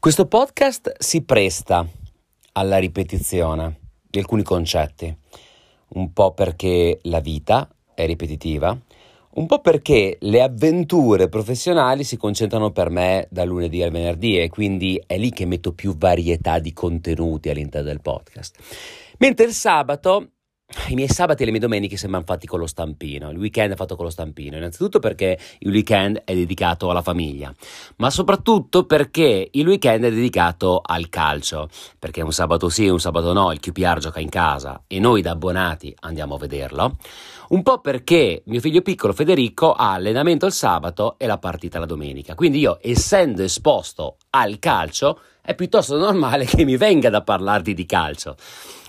Questo podcast si presta alla ripetizione di alcuni concetti, un po' perché la vita è ripetitiva, un po' perché le avventure professionali si concentrano per me da lunedì al venerdì e quindi è lì che metto più varietà di contenuti all'interno del podcast. Mentre il sabato i miei sabati e le mie domeniche sembrano fatti con lo stampino. Il weekend è fatto con lo stampino. Innanzitutto perché il weekend è dedicato alla famiglia, ma soprattutto perché il weekend è dedicato al calcio. Perché un sabato sì, un sabato no, il QPR gioca in casa e noi da abbonati andiamo a vederlo. Un po' perché mio figlio piccolo Federico ha allenamento il sabato e la partita la domenica. Quindi io, essendo esposto al calcio, è piuttosto normale che mi venga da parlarti di calcio.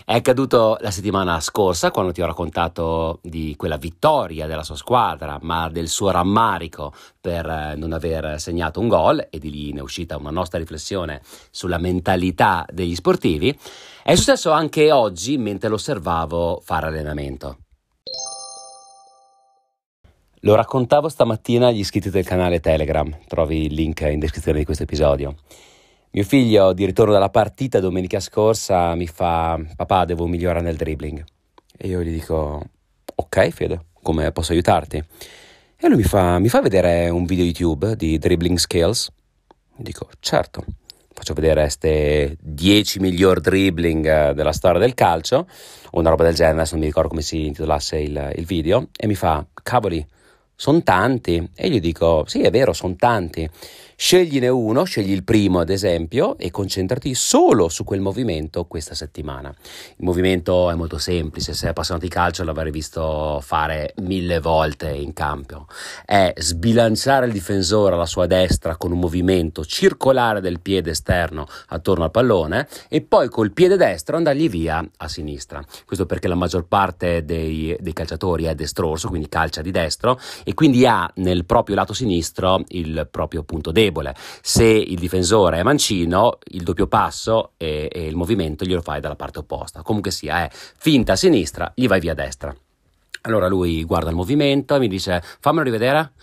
È accaduto la settimana scorsa quando ti ho raccontato di quella vittoria della sua squadra, ma del suo rammarico per eh, non aver segnato un gol e di lì ne è uscita una nostra riflessione sulla mentalità degli sportivi. È successo anche oggi mentre lo osservavo fare allenamento. Lo raccontavo stamattina agli iscritti del canale Telegram, trovi il link in descrizione di questo episodio. Mio figlio, di ritorno dalla partita domenica scorsa, mi fa: Papà, devo migliorare nel dribbling. E io gli dico: Ok, Fede, come posso aiutarti? E lui mi fa, mi fa vedere un video YouTube di dribbling skills. Dico: Certo. Faccio vedere queste 10 miglior dribbling eh, della storia del calcio, o una roba del genere, adesso non mi ricordo come si intitolasse il, il video, e mi fa: Cavoli, sono tanti. E gli dico: Sì, è vero, sono tanti. Scegliene uno, scegli il primo ad esempio e concentrati solo su quel movimento questa settimana. Il movimento è molto semplice, se sei appassionato di calcio l'avrei visto fare mille volte in campo. È sbilanciare il difensore alla sua destra con un movimento circolare del piede esterno attorno al pallone e poi col piede destro andargli via a sinistra. Questo perché la maggior parte dei, dei calciatori è destrorso, quindi calcia di destro e quindi ha nel proprio lato sinistro il proprio punto debole debole. Se il difensore è mancino, il doppio passo e, e il movimento glielo fai dalla parte opposta. Comunque sia, è finta a sinistra, gli vai via a destra. Allora lui guarda il movimento e mi dice fammelo rivedere,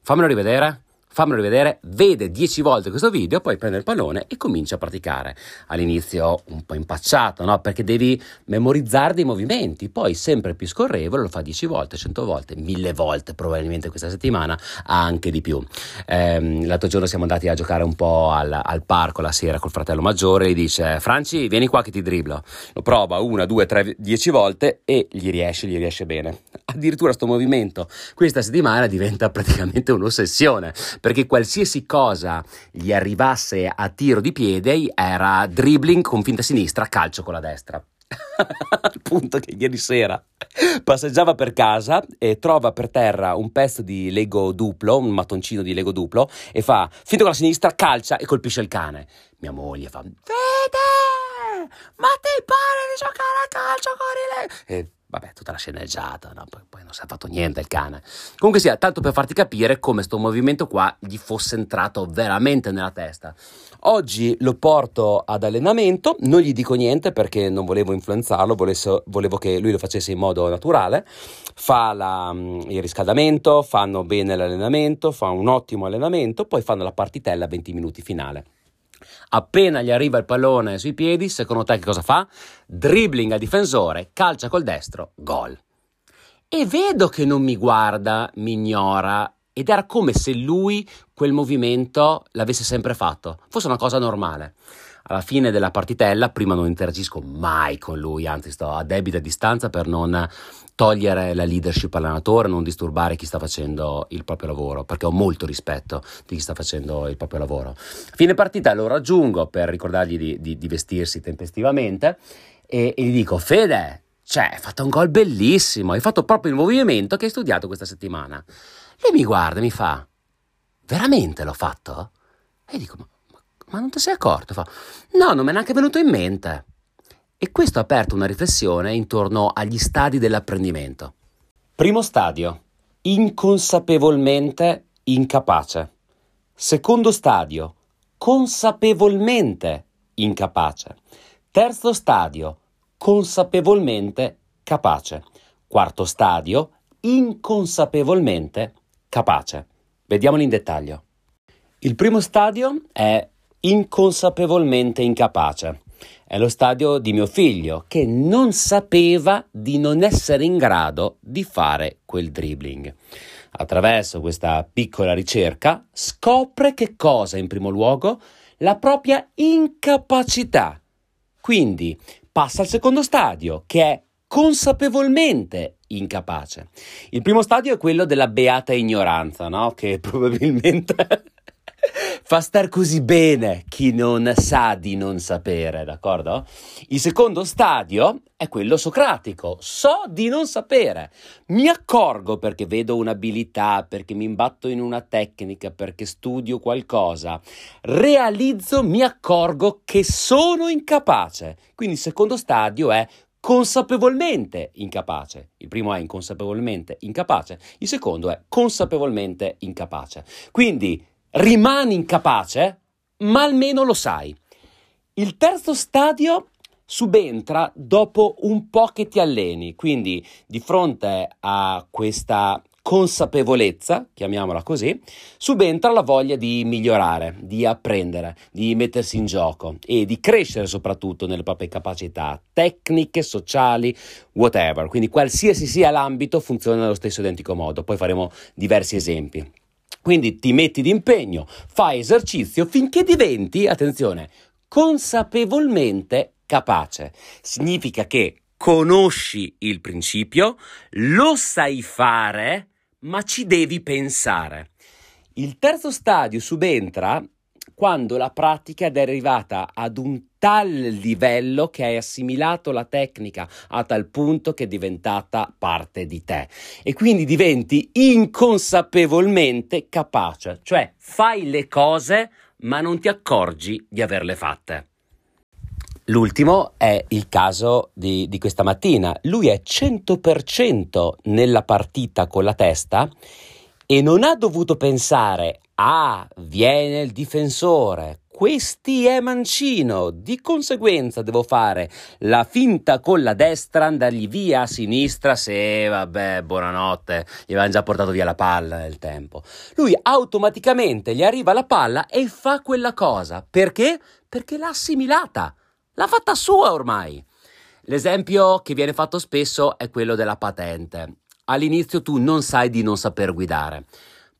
fammelo rivedere fammelo rivedere, vede dieci volte questo video, poi prende il pallone e comincia a praticare. All'inizio un po' impacciato, no? Perché devi memorizzare dei movimenti, poi sempre più scorrevole, lo fa dieci volte, cento volte, mille volte probabilmente questa settimana, anche di più. Ehm, l'altro giorno siamo andati a giocare un po' al, al parco la sera col fratello maggiore, gli dice Franci vieni qua che ti dribblo. Lo prova una, due, tre, dieci volte e gli riesce, gli riesce bene. Addirittura sto movimento questa settimana diventa praticamente un'ossessione perché qualsiasi cosa gli arrivasse a tiro di piede era dribbling con finta sinistra, calcio con la destra. Al punto che ieri sera passeggiava per casa e trova per terra un pezzo di Lego duplo, un mattoncino di Lego duplo, e fa finto con la sinistra, calcia e colpisce il cane. Mia moglie fa: Vede! Ma ti pare di giocare a calcio con i Lego? E vabbè, tutta la sceneggiata, no? poi, poi, non si è fatto niente il cane. Comunque sia, tanto per farti capire come sto movimento qua gli fosse entrato veramente nella testa. Oggi lo porto ad allenamento, non gli dico niente perché non volevo influenzarlo, volevo, volevo che lui lo facesse in modo naturale. Fa la, mm, il riscaldamento, fanno bene l'allenamento, fa un ottimo allenamento, poi fanno la partitella 20 minuti finale. Appena gli arriva il pallone sui piedi, secondo te che cosa fa? Dribbling al difensore, calcia col destro, gol. E vedo che non mi guarda, mi ignora, ed era come se lui quel movimento l'avesse sempre fatto, fosse una cosa normale alla fine della partitella, prima non interagisco mai con lui, anzi sto a debita distanza per non togliere la leadership all'allenatore, non disturbare chi sta facendo il proprio lavoro, perché ho molto rispetto di chi sta facendo il proprio lavoro. Fine partita lo raggiungo per ricordargli di, di, di vestirsi tempestivamente e, e gli dico, Fede, cioè, hai fatto un gol bellissimo, hai fatto proprio il movimento che hai studiato questa settimana. Lei mi guarda e mi fa, veramente l'ho fatto? E dico, ma ma non ti sei accorto? Fa, no, non mi è neanche venuto in mente. E questo ha aperto una riflessione intorno agli stadi dell'apprendimento. Primo stadio, inconsapevolmente incapace. Secondo stadio, consapevolmente incapace. Terzo stadio, consapevolmente capace. Quarto stadio, inconsapevolmente capace. Vediamoli in dettaglio. Il primo stadio è inconsapevolmente incapace. È lo stadio di mio figlio che non sapeva di non essere in grado di fare quel dribbling. Attraverso questa piccola ricerca scopre che cosa in primo luogo? La propria incapacità. Quindi passa al secondo stadio che è consapevolmente incapace. Il primo stadio è quello della beata ignoranza, no? Che probabilmente fa star così bene chi non sa di non sapere, d'accordo? Il secondo stadio è quello socratico, so di non sapere, mi accorgo perché vedo un'abilità, perché mi imbatto in una tecnica, perché studio qualcosa, realizzo, mi accorgo che sono incapace. Quindi il secondo stadio è consapevolmente incapace. Il primo è inconsapevolmente incapace, il secondo è consapevolmente incapace. Quindi rimani incapace, ma almeno lo sai. Il terzo stadio subentra dopo un po' che ti alleni, quindi di fronte a questa consapevolezza, chiamiamola così, subentra la voglia di migliorare, di apprendere, di mettersi in gioco e di crescere soprattutto nelle proprie capacità tecniche, sociali, whatever. Quindi qualsiasi sia l'ambito funziona nello stesso identico modo. Poi faremo diversi esempi. Quindi ti metti d'impegno, fai esercizio finché diventi, attenzione, consapevolmente capace. Significa che conosci il principio, lo sai fare, ma ci devi pensare. Il terzo stadio subentra quando la pratica è arrivata ad un tal livello che hai assimilato la tecnica a tal punto che è diventata parte di te e quindi diventi inconsapevolmente capace, cioè fai le cose ma non ti accorgi di averle fatte. L'ultimo è il caso di, di questa mattina. Lui è 100% nella partita con la testa e non ha dovuto pensare Ah, viene il difensore. Questi è mancino, di conseguenza devo fare la finta con la destra, andargli via a sinistra, se vabbè, buonanotte, gli avevano già portato via la palla nel tempo. Lui automaticamente gli arriva la palla e fa quella cosa. Perché? Perché l'ha assimilata, l'ha fatta sua ormai. L'esempio che viene fatto spesso è quello della patente. All'inizio tu non sai di non saper guidare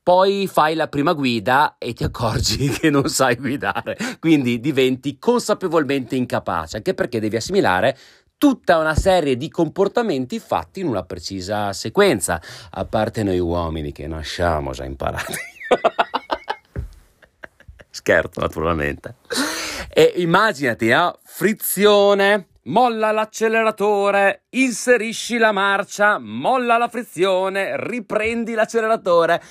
poi fai la prima guida e ti accorgi che non sai guidare, quindi diventi consapevolmente incapace, anche perché devi assimilare tutta una serie di comportamenti fatti in una precisa sequenza, a parte noi uomini che nasciamo già imparati. Scherzo, naturalmente. E immaginati, no? Frizione, molla l'acceleratore, inserisci la marcia, molla la frizione, riprendi l'acceleratore.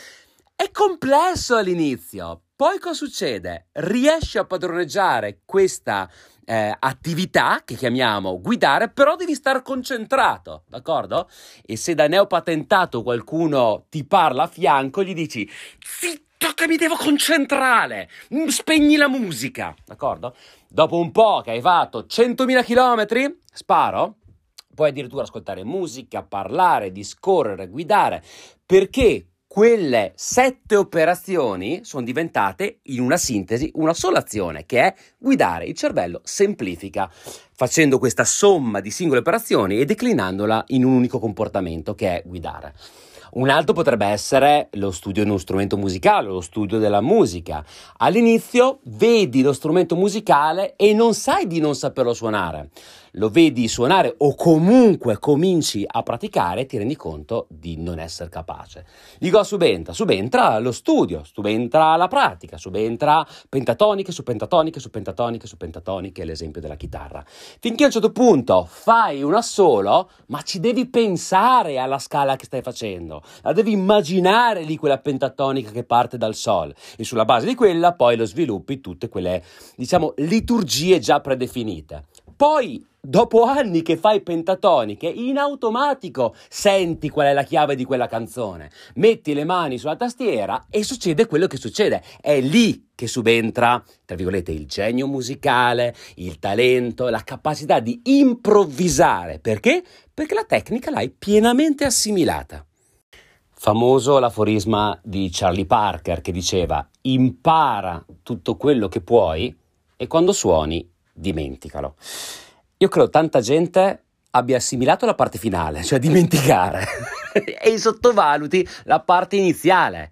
È complesso all'inizio. Poi cosa succede? Riesci a padroneggiare questa eh, attività che chiamiamo guidare, però devi stare concentrato, d'accordo? E se da neopatentato qualcuno ti parla a fianco, gli dici zitto che mi devo concentrare, mm, spegni la musica, d'accordo? Dopo un po' che hai fatto 100.000 km, sparo, puoi addirittura ascoltare musica, parlare, discorrere, guidare, perché quelle sette operazioni sono diventate in una sintesi una sola azione che è guidare. Il cervello semplifica facendo questa somma di singole operazioni e declinandola in un unico comportamento che è guidare. Un altro potrebbe essere lo studio di uno strumento musicale, lo studio della musica. All'inizio vedi lo strumento musicale e non sai di non saperlo suonare. Lo vedi suonare o comunque cominci a praticare e ti rendi conto di non essere capace. Dico subentra, subentra lo studio, subentra la pratica, subentra pentatoniche su pentatoniche su pentatoniche su pentatoniche, l'esempio della chitarra. Finché a un certo punto fai un assolo, ma ci devi pensare alla scala che stai facendo la devi immaginare lì quella pentatonica che parte dal Sol e sulla base di quella poi lo sviluppi tutte quelle, diciamo, liturgie già predefinite. Poi, dopo anni che fai pentatoniche, in automatico senti qual è la chiave di quella canzone. Metti le mani sulla tastiera e succede quello che succede. È lì che subentra, tra virgolette, il genio musicale, il talento, la capacità di improvvisare. Perché? Perché la tecnica l'hai pienamente assimilata. Famoso l'aforisma di Charlie Parker che diceva impara tutto quello che puoi e quando suoni, dimenticalo. Io credo tanta gente abbia assimilato la parte finale, cioè dimenticare, e sottovaluti la parte iniziale.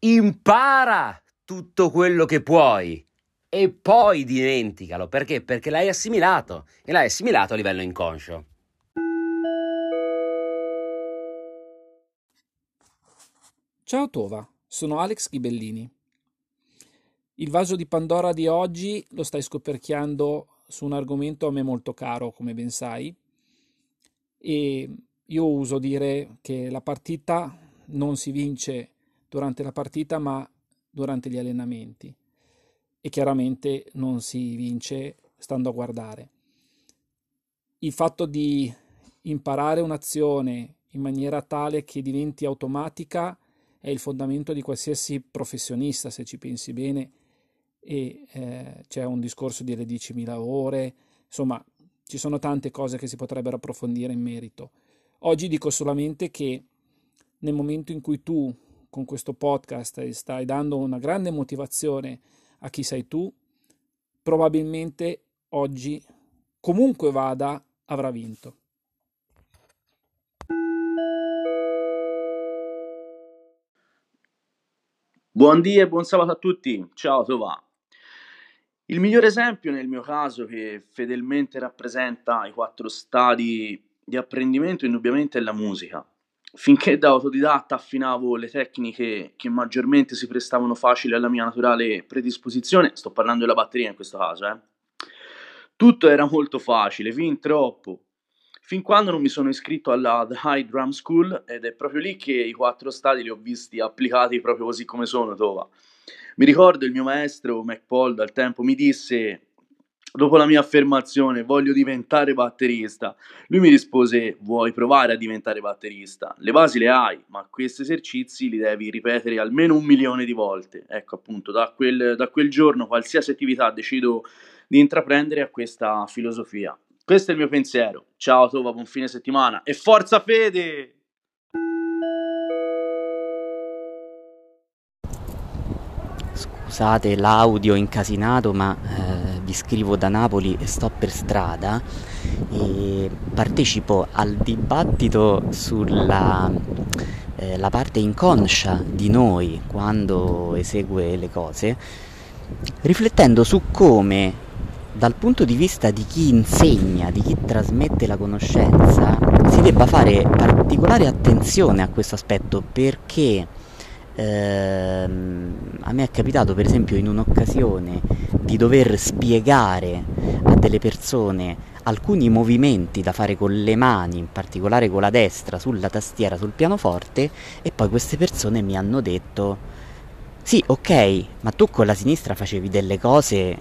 Impara tutto quello che puoi e poi dimenticalo. Perché? Perché l'hai assimilato e l'hai assimilato a livello inconscio. Ciao Tova, sono Alex Ghibellini. Il vaso di Pandora di oggi lo stai scoperchiando su un argomento a me molto caro, come ben sai, e io uso dire che la partita non si vince durante la partita, ma durante gli allenamenti e chiaramente non si vince stando a guardare. Il fatto di imparare un'azione in maniera tale che diventi automatica è il fondamento di qualsiasi professionista, se ci pensi bene, e eh, c'è un discorso di 10.000 ore, insomma ci sono tante cose che si potrebbero approfondire in merito. Oggi dico solamente che nel momento in cui tu con questo podcast stai dando una grande motivazione a chi sei tu, probabilmente oggi, comunque vada, avrà vinto. Buondì e buon sabato a tutti, ciao Tova. Il migliore esempio nel mio caso che fedelmente rappresenta i quattro stadi di apprendimento indubbiamente è la musica. Finché da autodidatta affinavo le tecniche che maggiormente si prestavano facili alla mia naturale predisposizione, sto parlando della batteria in questo caso, eh. Tutto era molto facile, fin troppo. Fin quando non mi sono iscritto alla The High Drum School ed è proprio lì che i quattro stadi li ho visti applicati proprio così come sono, Tova. Mi ricordo il mio maestro, McPaul, al tempo mi disse Dopo la mia affermazione, voglio diventare batterista, lui mi rispose: Vuoi provare a diventare batterista? Le basi le hai, ma questi esercizi li devi ripetere almeno un milione di volte. Ecco appunto, da quel, da quel giorno, qualsiasi attività decido di intraprendere a questa filosofia. Questo è il mio pensiero. Ciao Tova, buon fine settimana e forza Fede! Scusate l'audio incasinato, ma eh, vi scrivo da Napoli e sto per strada e partecipo al dibattito sulla eh, la parte inconscia di noi quando esegue le cose, riflettendo su come dal punto di vista di chi insegna, di chi trasmette la conoscenza, si debba fare particolare attenzione a questo aspetto perché Ehm, a me è capitato per esempio in un'occasione di dover spiegare a delle persone alcuni movimenti da fare con le mani, in particolare con la destra, sulla tastiera, sul pianoforte, e poi queste persone mi hanno detto sì, ok, ma tu con la sinistra facevi delle cose eh,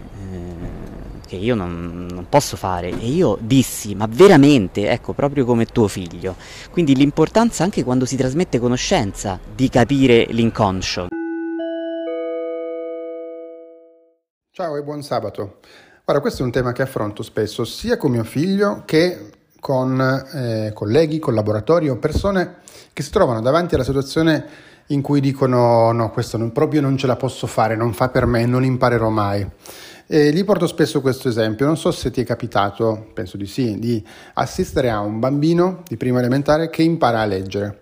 che io non, non, posso fare. E io dissi, ma veramente, ecco, proprio come tuo figlio. Quindi l'importanza anche quando si trasmette conoscenza di capire l'inconscio. Ciao e buon sabato. Guarda, questo è un tema che affronto spesso sia con mio figlio che con eh, colleghi, collaboratori o persone che si trovano davanti alla situazione in cui dicono no, questo non, proprio non ce la posso fare, non fa per me, non imparerò mai. E gli porto spesso questo esempio, non so se ti è capitato, penso di sì, di assistere a un bambino di prima elementare che impara a leggere.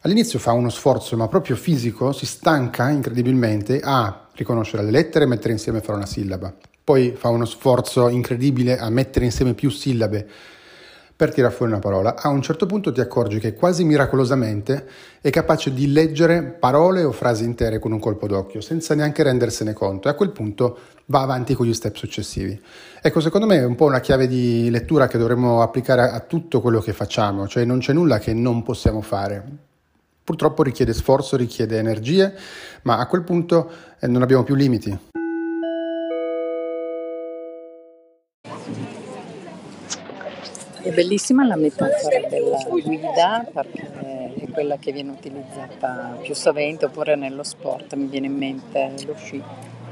All'inizio fa uno sforzo, ma proprio fisico, si stanca incredibilmente a riconoscere le lettere e mettere insieme fare una sillaba. Poi fa uno sforzo incredibile a mettere insieme più sillabe per tirare fuori una parola, a un certo punto ti accorgi che quasi miracolosamente è capace di leggere parole o frasi intere con un colpo d'occhio, senza neanche rendersene conto, e a quel punto va avanti con gli step successivi. Ecco, secondo me è un po' una chiave di lettura che dovremmo applicare a tutto quello che facciamo, cioè non c'è nulla che non possiamo fare. Purtroppo richiede sforzo, richiede energie, ma a quel punto eh, non abbiamo più limiti. È bellissima la metafora della guida perché è quella che viene utilizzata più sovente oppure nello sport, mi viene in mente lo sci,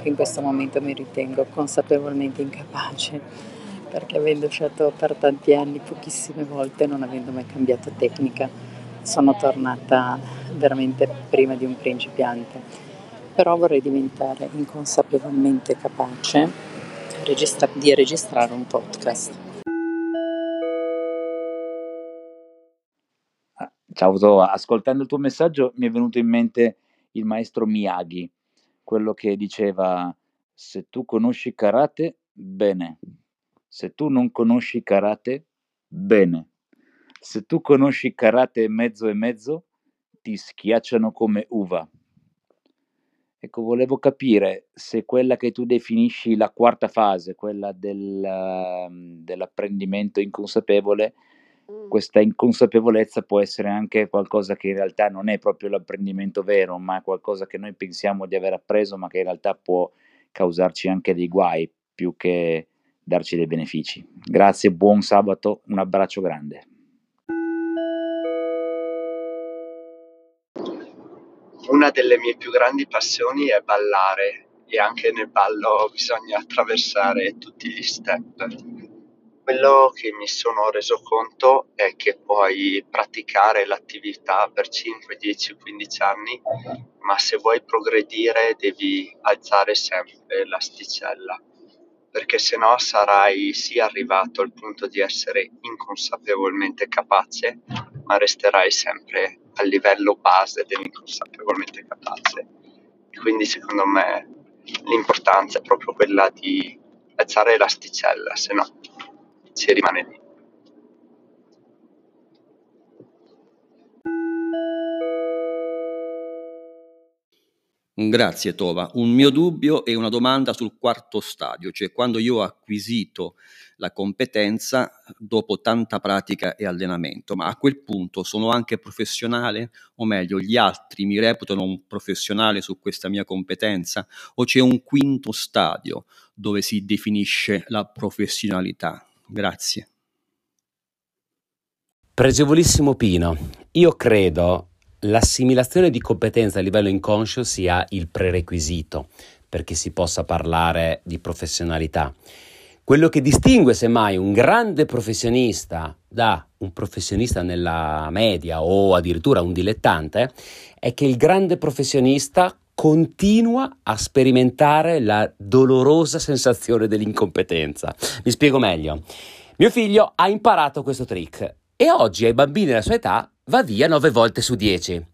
che in questo momento mi ritengo consapevolmente incapace perché avendo sciato per tanti anni, pochissime volte, non avendo mai cambiato tecnica, sono tornata veramente prima di un principiante. Però vorrei diventare inconsapevolmente capace di registrare un podcast. Ciao Tova, ascoltando il tuo messaggio mi è venuto in mente il maestro Miyagi, quello che diceva se tu conosci karate, bene, se tu non conosci karate, bene, se tu conosci karate mezzo e mezzo, ti schiacciano come uva. Ecco, volevo capire se quella che tu definisci la quarta fase, quella del, ehm, dell'apprendimento inconsapevole, questa inconsapevolezza può essere anche qualcosa che in realtà non è proprio l'apprendimento vero, ma è qualcosa che noi pensiamo di aver appreso, ma che in realtà può causarci anche dei guai più che darci dei benefici. Grazie, buon sabato, un abbraccio grande. Una delle mie più grandi passioni è ballare e anche nel ballo bisogna attraversare tutti gli step. Quello che mi sono reso conto è che puoi praticare l'attività per 5, 10, 15 anni, ma se vuoi progredire devi alzare sempre l'asticella, perché se no sarai sì arrivato al punto di essere inconsapevolmente capace, ma resterai sempre al livello base dell'inconsapevolmente capace. Quindi secondo me l'importanza è proprio quella di alzare l'asticella, se no si rimane lì. Grazie Tova. Un mio dubbio e una domanda sul quarto stadio, cioè quando io ho acquisito la competenza dopo tanta pratica e allenamento, ma a quel punto sono anche professionale, o meglio, gli altri mi reputano un professionale su questa mia competenza, o c'è un quinto stadio dove si definisce la professionalità? Grazie. Pregevolissimo Pino, io credo l'assimilazione di competenza a livello inconscio sia il prerequisito perché si possa parlare di professionalità. Quello che distingue semmai un grande professionista da un professionista nella media o addirittura un dilettante è che il grande professionista continua a sperimentare la dolorosa sensazione dell'incompetenza. Vi spiego meglio. Mio figlio ha imparato questo trick e oggi ai bambini della sua età va via 9 volte su 10.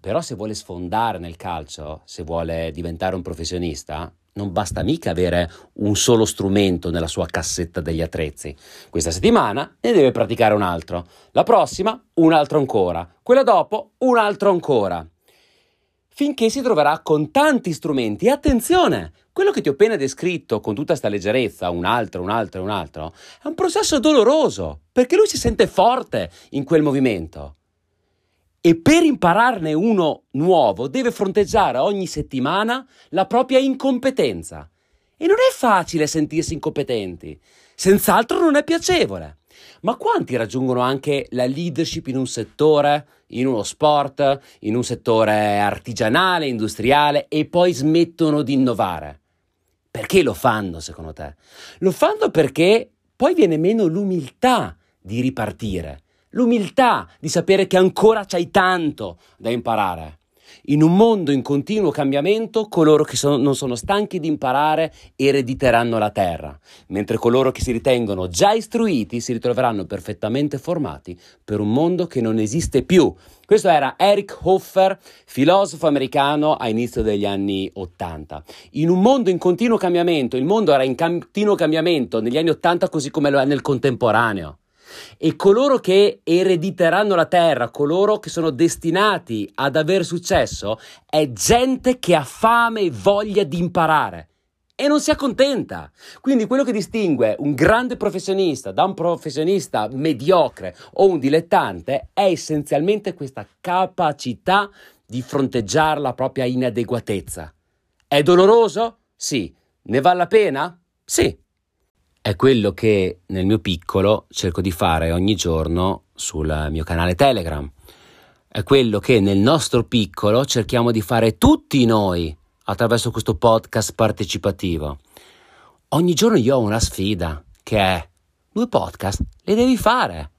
Però se vuole sfondare nel calcio, se vuole diventare un professionista, non basta mica avere un solo strumento nella sua cassetta degli attrezzi. Questa settimana ne deve praticare un altro, la prossima un altro ancora, quella dopo un altro ancora. Finché si troverà con tanti strumenti. E attenzione, quello che ti ho appena descritto con tutta questa leggerezza, un altro, un altro e un altro, è un processo doloroso, perché lui si sente forte in quel movimento. E per impararne uno nuovo deve fronteggiare ogni settimana la propria incompetenza. E non è facile sentirsi incompetenti, senz'altro non è piacevole. Ma quanti raggiungono anche la leadership in un settore, in uno sport, in un settore artigianale, industriale e poi smettono di innovare? Perché lo fanno secondo te? Lo fanno perché poi viene meno l'umiltà di ripartire, l'umiltà di sapere che ancora c'hai tanto da imparare. In un mondo in continuo cambiamento, coloro che sono, non sono stanchi di imparare erediteranno la terra, mentre coloro che si ritengono già istruiti si ritroveranno perfettamente formati per un mondo che non esiste più. Questo era Eric Hoffer, filosofo americano a inizio degli anni Ottanta. In un mondo in continuo cambiamento, il mondo era in continuo cambiamento negli anni Ottanta così come lo è nel contemporaneo. E coloro che erediteranno la terra, coloro che sono destinati ad avere successo, è gente che ha fame e voglia di imparare e non si accontenta. Quindi quello che distingue un grande professionista da un professionista mediocre o un dilettante è essenzialmente questa capacità di fronteggiare la propria inadeguatezza. È doloroso? Sì. Ne vale la pena? Sì è quello che nel mio piccolo cerco di fare ogni giorno sul mio canale Telegram. È quello che nel nostro piccolo cerchiamo di fare tutti noi attraverso questo podcast partecipativo. Ogni giorno io ho una sfida che è due podcast le devi fare.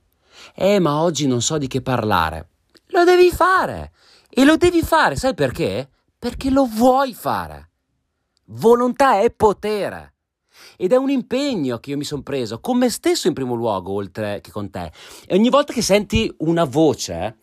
Eh, ma oggi non so di che parlare. Lo devi fare. E lo devi fare, sai perché? Perché lo vuoi fare. Volontà è potere. Ed è un impegno che io mi sono preso con me stesso in primo luogo, oltre che con te. E ogni volta che senti una voce,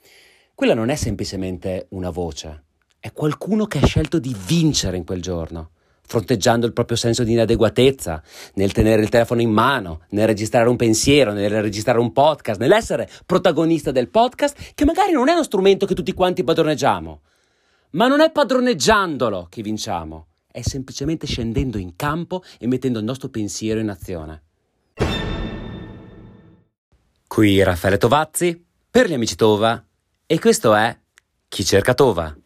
quella non è semplicemente una voce, è qualcuno che ha scelto di vincere in quel giorno fronteggiando il proprio senso di inadeguatezza, nel tenere il telefono in mano, nel registrare un pensiero, nel registrare un podcast, nell'essere protagonista del podcast, che magari non è uno strumento che tutti quanti padroneggiamo, ma non è padroneggiandolo che vinciamo, è semplicemente scendendo in campo e mettendo il nostro pensiero in azione. Qui Raffaele Tovazzi, per gli amici Tova, e questo è Chi cerca Tova.